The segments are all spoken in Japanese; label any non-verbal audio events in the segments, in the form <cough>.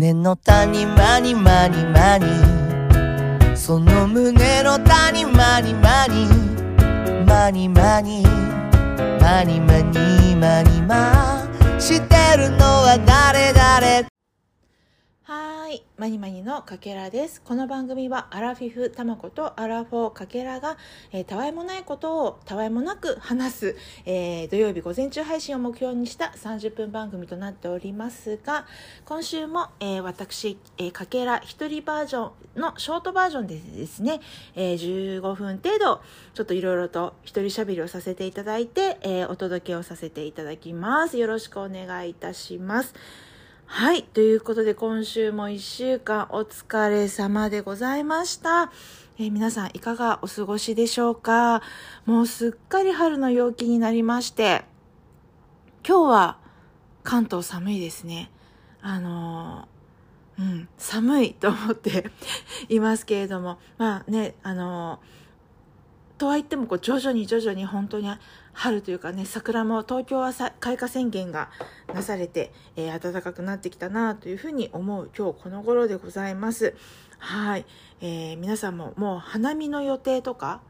胸の谷間に間に間にその胸の谷間に間に間に間に間に間に間に間してるのは誰誰い、マニマニのかけらです。この番組はアラフィフたまことアラフォーかけらが、えーたわいもないことをたわいもなく話す、えー土曜日午前中配信を目標にした30分番組となっておりますが、今週も、えー私、えーかけら一人バージョンのショートバージョンでですね、えー15分程度、ちょっといろいろと一人喋りをさせていただいて、えーお届けをさせていただきます。よろしくお願いいたします。はい。ということで、今週も一週間お疲れ様でございました。えー皆さんいかがお過ごしでしょうか？もうすっかり春の陽気になりまして、今日は関東寒いですね。あのーうん、寒いと思って <laughs> いますけれども、まあね、あのとはいってもこう徐々に徐々に本当に春というかね桜も東京は開花宣言がなされて、えー暖かくなってきたなというふうに思う今日この頃でございます。はい、えー皆さんももう花見の予定とか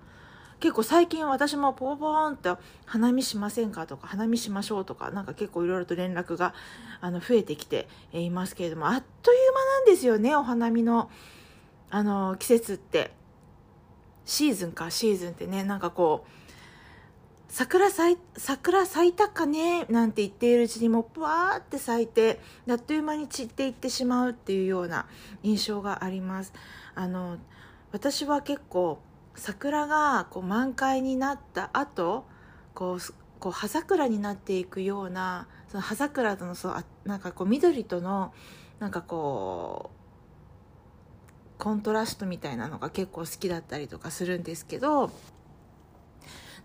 結構最近私もポーポーンと花見しませんかとか花見しましょうとかなんか結構いろいろと連絡があの増えてきていますけれどもあっという間なんですよねお花見のあの季節って。シーズンかシーズンってねなんかこう桜咲い桜咲いたかね？なんて言っているうちにもうぷわーって咲いてあっという間に散っていってしまうっていうような印象があります。あの私は結構桜がこう満開になった後こうこう葉桜になっていくようなその葉桜とのそうあなんかこう緑とのなんかこうコントラストみたいなのが結構好きだったりとかするんですけど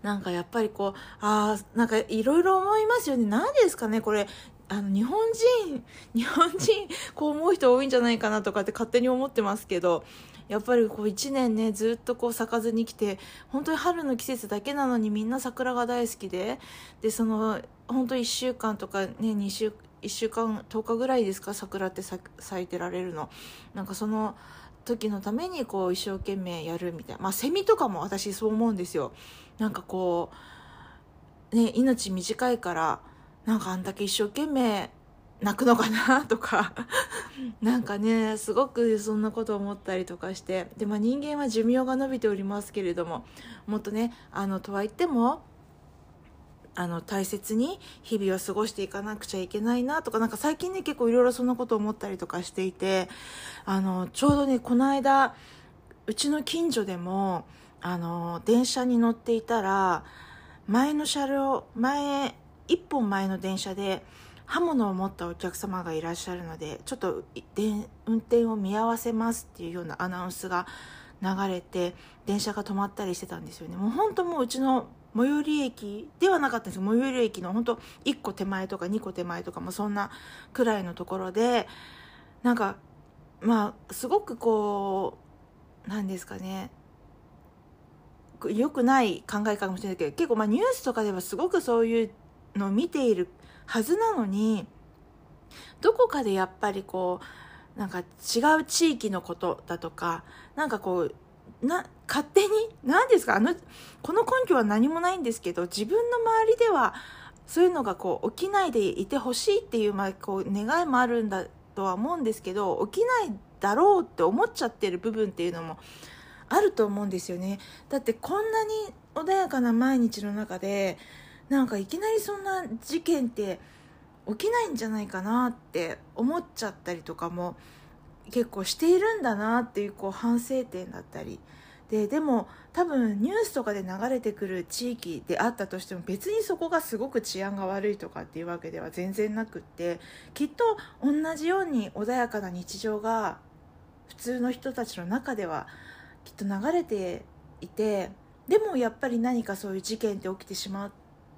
なんかやっぱりこうあーなんかいろいろ思いますよね。何ですかねこれ。あの日本人 <laughs> 日本人こう思う人多いんじゃないかなとかって勝手に思ってますけどやっぱりこう1年ねずっとこう咲かずに来て本当に春の季節だけなのにみんな桜が大好きででその本当1週間とかね2週1週間10日ぐらいですか桜って咲咲いてられるの。なんかその時のためにこう一生懸命やるみたいな。まあセミとかも私そう思うんですよ。なんかこうね命短いからなんかあんだけ一生懸命泣くのかなとか。<laughs> なんかねすごくそんなこと思ったりとかして。で、まあ、人間は寿命が延びておりますけれどももっとねあのとは言ってもあの大切に日々を過ごしていかなくちゃいけないなとかなんか最近ね結構いろいろそんなこと思ったりとかしていてあのちょうどねこの間うちの近所でもあの電車に乗っていたら前の車両前一本前の電車で刃物を持ったお客様がいらっしゃるのでちょっと運転を見合わせますっていうようなアナウンスが流れて電車が止まったりしてたんですよね。もう本当もううちの最寄り駅ではなかったんです。けど最寄り駅の本当1個手前とか2個手前とかもそんなくらいのところでなんかまあすごくこうなんですかね。良くない考えかもしれないけど結構まあニュースとかではすごくそういうのを見ているはずなのにどこかでやっぱりこうなんか違う地域のことだとかなんかこうな勝手に？何ですか？あのこの根拠は何もないんですけど自分の周りではそういうのがこう起きないでいてほしいっていう,、まあ、こう願いもあるんだとは思うんですけど起きないだろうって思っちゃってる部分っていうのもあると思うんですよね。だってこんなに穏やかな毎日の中でなんかいきなりそんな事件って起きないんじゃないかなって思っちゃったりとかも結構しているんだなっていうこう反省点だったり。ででも多分ニュースとかで流れてくる地域であったとしても別にそこがすごく治安が悪いとかっていうわけでは全然なくってきっと同じように穏やかな日常が普通の人たちの中ではきっと流れていてでもやっぱり何かそういう事件って起きてしまっ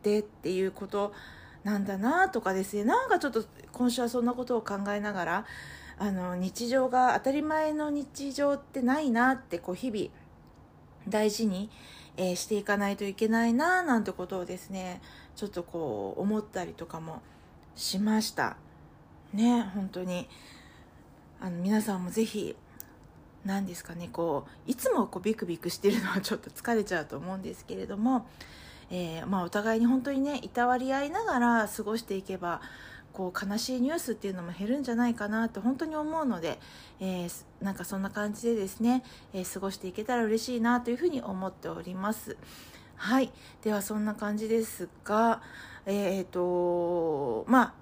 てっていうことなんだなとかですね。なんかちょっと今週はそんなことを考えながらあの日常が当たり前の日常ってないなってこう日々大事に、えーしていかないといけないななんてことをですねちょっとこう思ったりとかもしました。ね本当に。あの皆さんもぜひ何ですかねこういつもこうビクビクしてるのはちょっと疲れちゃうと思うんですけれども、えー、まあ、お互いに本当にねいたわり合いながら過ごしていけばこう悲しいニュースっていうのも減るんじゃないかなと本当に思うので、えー、なんかそんな感じでですね、えー、過ごしていけたら嬉しいなというふうに思っております。はいではそんな感じですがえっ、ー、とまあ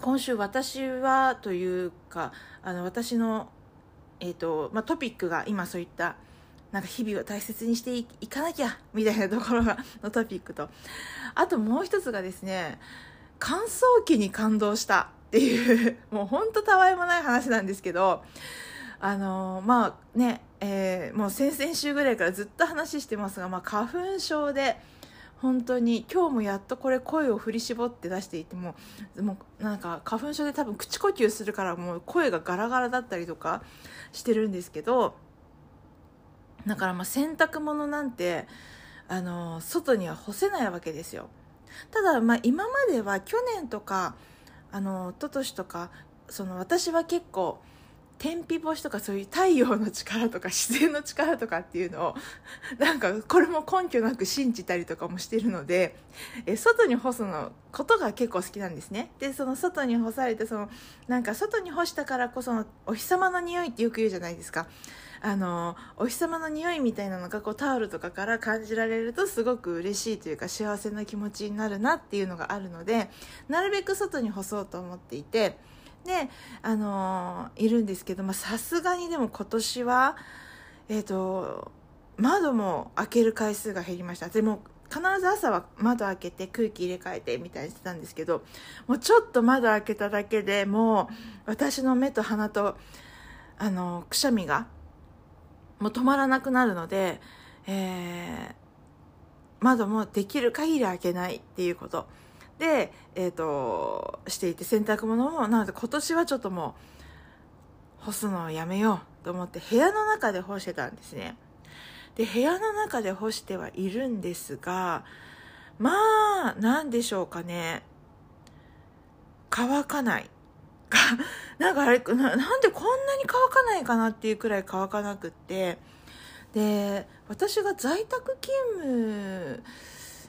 今週私はというかあの私のえーとまあ、トピックが今そういったなんか日々を大切にしていかなきゃみたいなところがのトピックとあともう一つがですね乾燥機に感動したっていうもうほんとたわいもない話なんですけどあのー、まあね、えー、もう先々週ぐらいからずっと話してますが、まあ、花粉症で。本当に今日もやっとこれ声を振り絞って出していてももうなんか花粉症で多分口呼吸するからもう声がガラガラだったりとかしてるんですけどだからま洗濯物なんてあの外には干せないわけですよただまあ今までは去年とかあの一昨年とかその私は結構天日干しとかそういう太陽の力とか自然の力とかっていうのを <laughs> なんかこれも根拠なく信じたりとかもしてるのでえ外に干すのことが結構好きなんですね。でその外に干されてそのなんか外に干したからこそのお日様の匂いってよく言うじゃないですか。あのお日様の匂いみたいなのがこうタオルとかから感じられるとすごく嬉しいというか幸せな気持ちになるなっていうのがあるのでなるべく外に干そうと思っていて。で、あの、いるんですけどさすがにでも今年は、えっ、ー、と窓も開ける回数が減りましたでも必ず朝は窓開けて空気入れ替えてみたいにしてたんですけどもうちょっと窓開けただけでもう私の目と鼻とあのくしゃみがもう止まらなくなるので、えー、窓もできる限り開けないっていうこと。で、えーと、していて洗濯物もなので今年はちょっともう干すのをやめようと思って部屋の中で干してたんですね。で部屋の中で干してはいるんですがまあ何でしょうかね。乾かない。<laughs> なんかあれななんでこんなに乾かないかなっていうくらい乾かなくって。で私が在宅勤務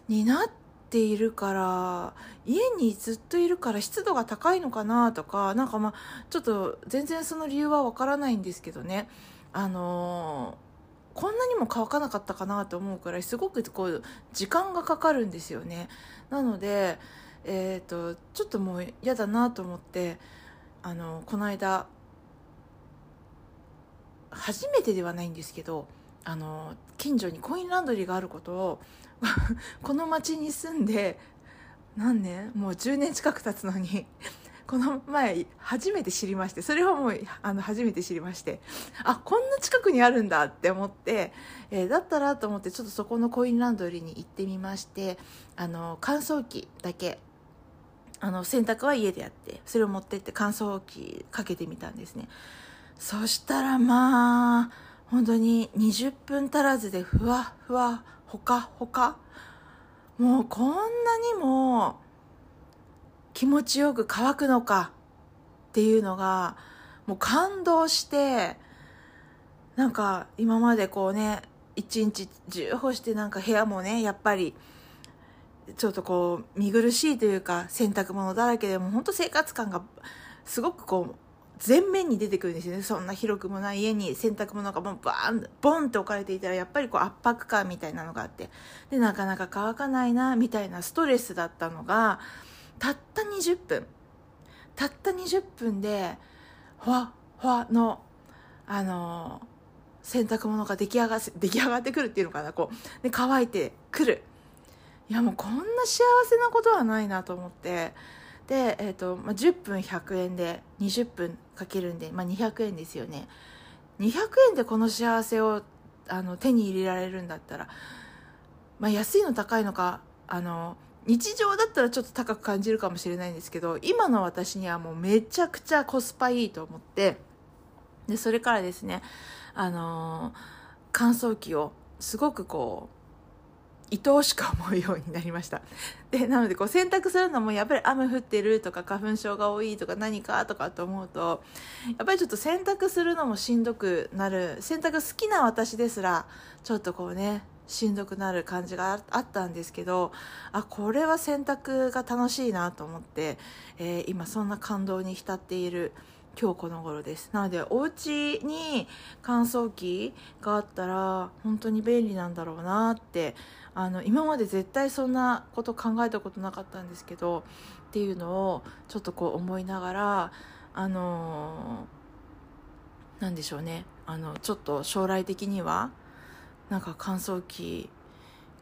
になっているから家にずっといるから湿度が高いのかなとかなんかまあちょっと全然その理由はわからないんですけどね。あのー、こんなにも乾かなかったかなと思うくらいすごくこう時間がかかるんですよね。なのでえーと、ちょっともう嫌だなと思ってあのこの間初めてではないんですけどあの近所にコインランドリーがあることを <laughs> この町に住んで何年？もう10年近く経つのに <laughs> この前初めて知りましてそれはもうあの初めて知りましてあこんな近くにあるんだって思って、えー、だったらと思ってちょっとそこのコインランドリーに行ってみましてあの乾燥機だけあの洗濯は家でやってそれを持ってって乾燥機かけてみたんですね。そしたらまあ本当に20分足らずでふわふわほかほかもうこんなにも気持ちよく乾くのかっていうのがもう感動してなんか今までこうね一日中干してなんか部屋もねやっぱりちょっとこう見苦しいというか洗濯物だらけでも本当生活感がすごくこう全面に出てくるんですよね。そんな広くもない家に洗濯物がボンバーンボンって置かれていたらやっぱりこう圧迫感みたいなのがあって。でなかなか乾かないなみたいなストレスだったのがたった20分。たった20分でほわほわのあの洗濯物が出来上が出来上がってくるっていうのかな。こうで乾いてくる。いやもうこんな幸せなことはないなと思って。で、えーとまあ、10分100円で20分かけるんで、まあ、200円ですよね。200円でこの幸せをあの手に入れられるんだったら、まあ、安いの高いのかあの日常だったらちょっと高く感じるかもしれないんですけど今の私にはもうめちゃくちゃコスパいいと思ってでそれからですねあの乾燥機をすごくこう愛おしく思うようになりました。<laughs> でなのでこう洗濯するのもやっぱり雨降ってるとか花粉症が多いとか何かとかと思うとやっぱりちょっと洗濯するのもしんどくなる。洗濯好きな私ですらちょっとこうねしんどくなる感じがあったんですけどあこれは洗濯が楽しいなと思って、えー、今そんな感動に浸っている今日この頃です。なのでお家に乾燥機があったら本当に便利なんだろうなってあの今まで絶対そんなこと考えたことなかったんですけどっていうのをちょっとこう思いながらあの何でしょうね。あのちょっと将来的にはなんか乾燥機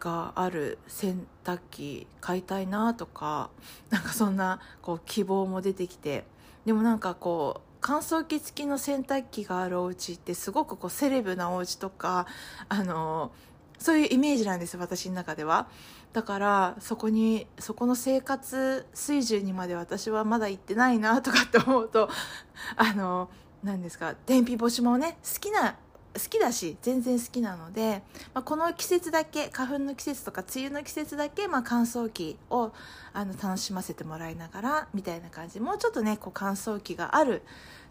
がある洗濯機買いたいなとかなんかそんなこう希望も出てきてでもなんかこう乾燥機付きの洗濯機があるお家ってすごくこうセレブなお家とかあのそういうイメージなんです私の中では。だからそこにそこの生活水準にまで私はまだ行ってないなとかって思うと <laughs> あの何ですか天日干しもね好きな好きだし全然好きなので、まあ、この季節だけ花粉の季節とか梅雨の季節だけ、まあ、乾燥機をあの楽しませてもらいながらみたいな感じ。もうちょっとねこう乾燥機がある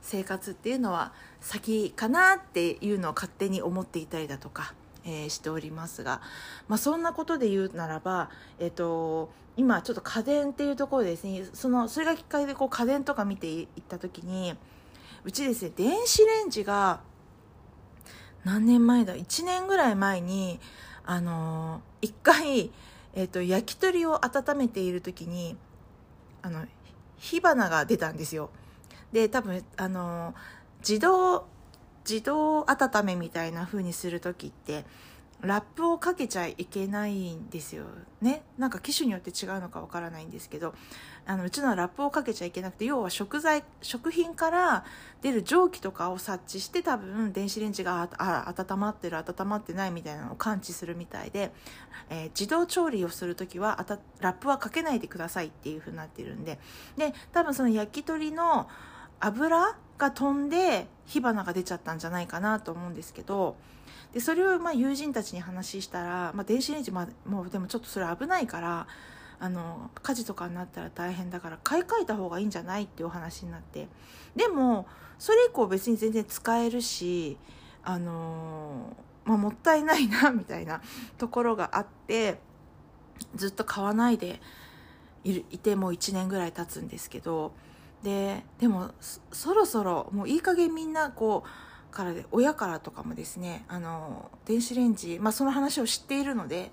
生活っていうのは先かなっていうのを勝手に思っていたりだとか、えー、しておりますが、まあ、そんなことで言うならば、えっ、ー、と今ちょっと家電っていうところでですねそのそれがきっかけでこう家電とか見ていった時にうちですね電子レンジが何年前だ？1年ぐらい前にあのー、1回、えーと、焼き鳥を温めている時にあの火花が出たんですよ。で多分あのー、自動自動温めみたいな風にする時ってラップをかけちゃいけないんですよね。なんか機種によって違うのかわからないんですけどあのうちのはラップをかけちゃいけなくて要は食材食品から出る蒸気とかを察知して多分電子レンジがああ温まってる温まってないみたいなのを感知するみたいで、えー、自動調理をする時はラップはかけないでくださいっていう風になってるんで。で多分その焼き鳥の油が飛んで火花が出ちゃったんじゃないかなと思うんですけどでそれをまあ友人たちに話したら、まあ、電子レンジまもうでもちょっとそれ危ないからあの火事とかになったら大変だから買い替えた方がいいんじゃないっていうお話になって。でもそれ以降別に全然使えるしあのまあ、もったいないなみたいなところがあってずっと買わないでいてもう1年ぐらい経つんですけどででもそろそろもういい加減みんなこうからで親からとかもですねあの電子レンジ、まあ、その話を知っているので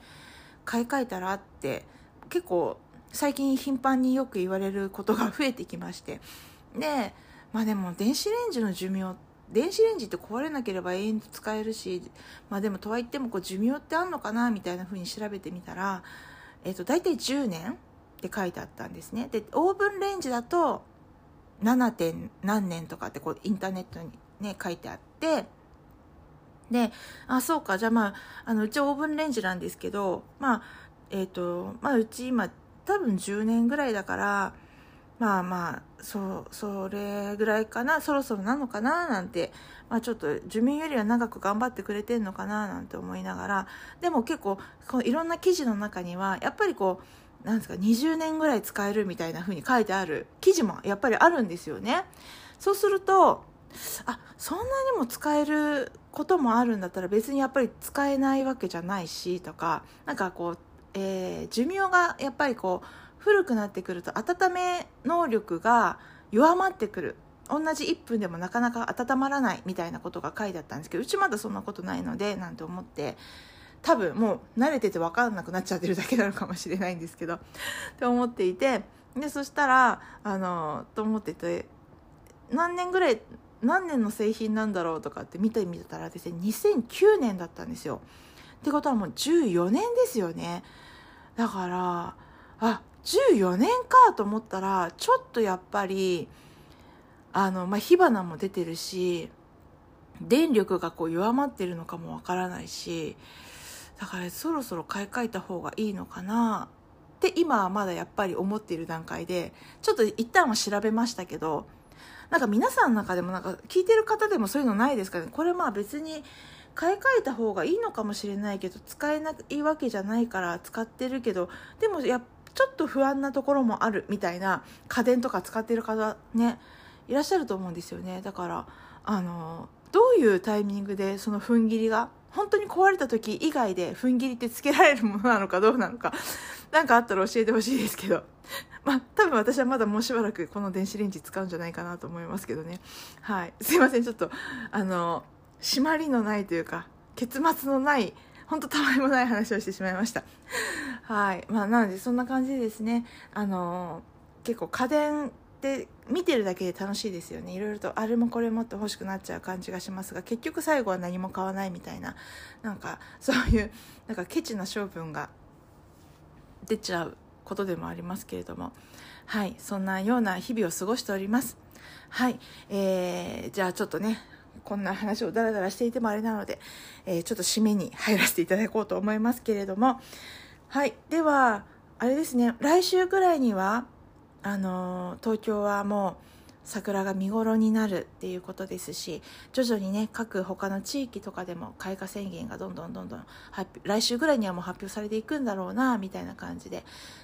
買い替えたらって結構最近頻繁によく言われることが増えてきまして。でまあでも電子レンジの寿命電子レンジって壊れなければ永遠と使えるしまあでもとはいってもこう寿命ってあんのかなみたいな風に調べてみたら、えー、と大体10年って書いてあったんですね。でオーブンレンジだと 7. 点何年とかってこうインターネットにね書いてあって。であそうか。じゃあまああのうちオーブンレンジなんですけどまあえっ、ー、とまあうち今多分10年ぐらいだからまあまあそそれぐらいかな。そろそろなのかな？なんて、まあ、ちょっと寿命よりは長く頑張ってくれてんのかな？なんて思いながら。でも結構このいろんな記事の中にはやっぱりこうなんですか20年ぐらい使えるみたいな風に書いてある記事もやっぱりあるんですよね。そうするとあそんなにも使えることもあるんだったら別にやっぱり使えないわけじゃないしとかなんかこう、えー、寿命がやっぱりこう古くなってくると温め能力が弱まってくる同じ1分でもなかなか温まらないみたいなことが書いてあったんですけどうちまだそんなことないのでなんて思って多分もう慣れてて分かんなくなっちゃってるだけなのかもしれないんですけどって思っていてでそしたらあのと思ってて何年ぐらい何年の製品なんだろうとかって見てみたらですね2009年だったんですよ。ってことはもう14年ですよね。だからあ14年かと思ったらちょっとやっぱりあの、まあ、火花も出てるし電力がこう弱まってるのかもわからないしだからそろそろ買い替えた方がいいのかな。って今はまだやっぱり思っている段階でちょっと一旦は調べましたけどなんか皆さんの中でもなんか聞いてる方でもそういうのないですかね。これまあ別に買い替えた方がいいのかもしれないけど使えないわけじゃないから使ってるけどでもやちょっと不安なところもあるみたいな家電とか使ってる方ねいらっしゃると思うんですよね。だからあのどういうタイミングでその踏ん切りが本当に壊れた時以外で踏ん切りってつけられるものなのかどうなのか何かあったら教えてほしいですけど。<laughs> まあ多分私はまだもうしばらくこの電子レンジ使うんじゃないかなと思いますけどね。はい。すいませんちょっとあの締まりのないというか結末のない本当たわいもない話をしてしまいました。はい。まあなのでそんな感じでですねあの結構家電で見てるだけで楽しいですよね。いろいろとあれもこれもって欲しくなっちゃう感じがしますが結局最後は何も買わないみたいななんかそういうなんかケチな性分が出ちゃうことでもありますけれども。はいそんなような日々を過ごしております。はいえー、じゃあちょっとねこんな話をダラダラしていてもあれなので、えー、ちょっと締めに入らせていただこうと思いますけれども。はいではあれですね来週ぐらいにはあの東京はもう桜が見頃になるっていうことですし徐々にね各他の地域とかでも開花宣言がどんどんどんどん来週ぐらいにはもう発表されていくんだろうなみたいな感じで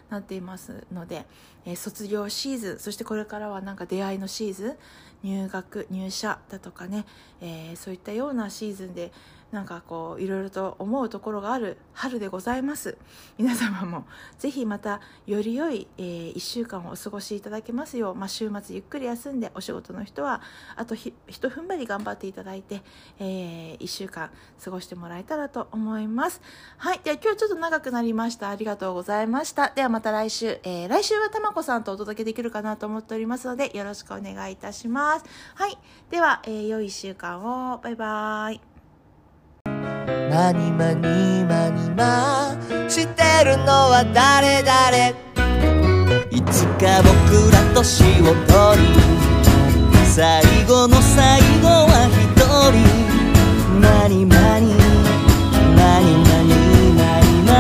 なっていますので、えー、卒業シーズンそしてこれからはなんか出会いのシーズン入学入社だとかね、えー、そういったようなシーズンでなんかこういろいろと思うところがある春でございます。皆様も <laughs> ぜひまたより良い、えー、1週間をお過ごしいただけますよう、まあ、週末ゆっくり休んでお仕事の人はあとひと踏ん張り頑張っていただいて、えー、1週間過ごしてもらえたらと思います。はいでは今日ちょっと長くなりました。ありがとうございました。ではまた来週、えー、来週はたまこさんとお届けできるかなと思っておりますのでよろしくお願いいたします。はいでは、えー、良い1週間を。バイバイ。まにまにまにましてるのは誰誰いつか僕ら年を取り最後の最後は一人。まにまにまにまにまにま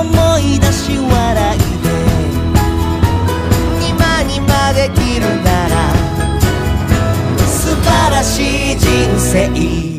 思い出し笑いで。にまにまできるなら。素晴らしい人生。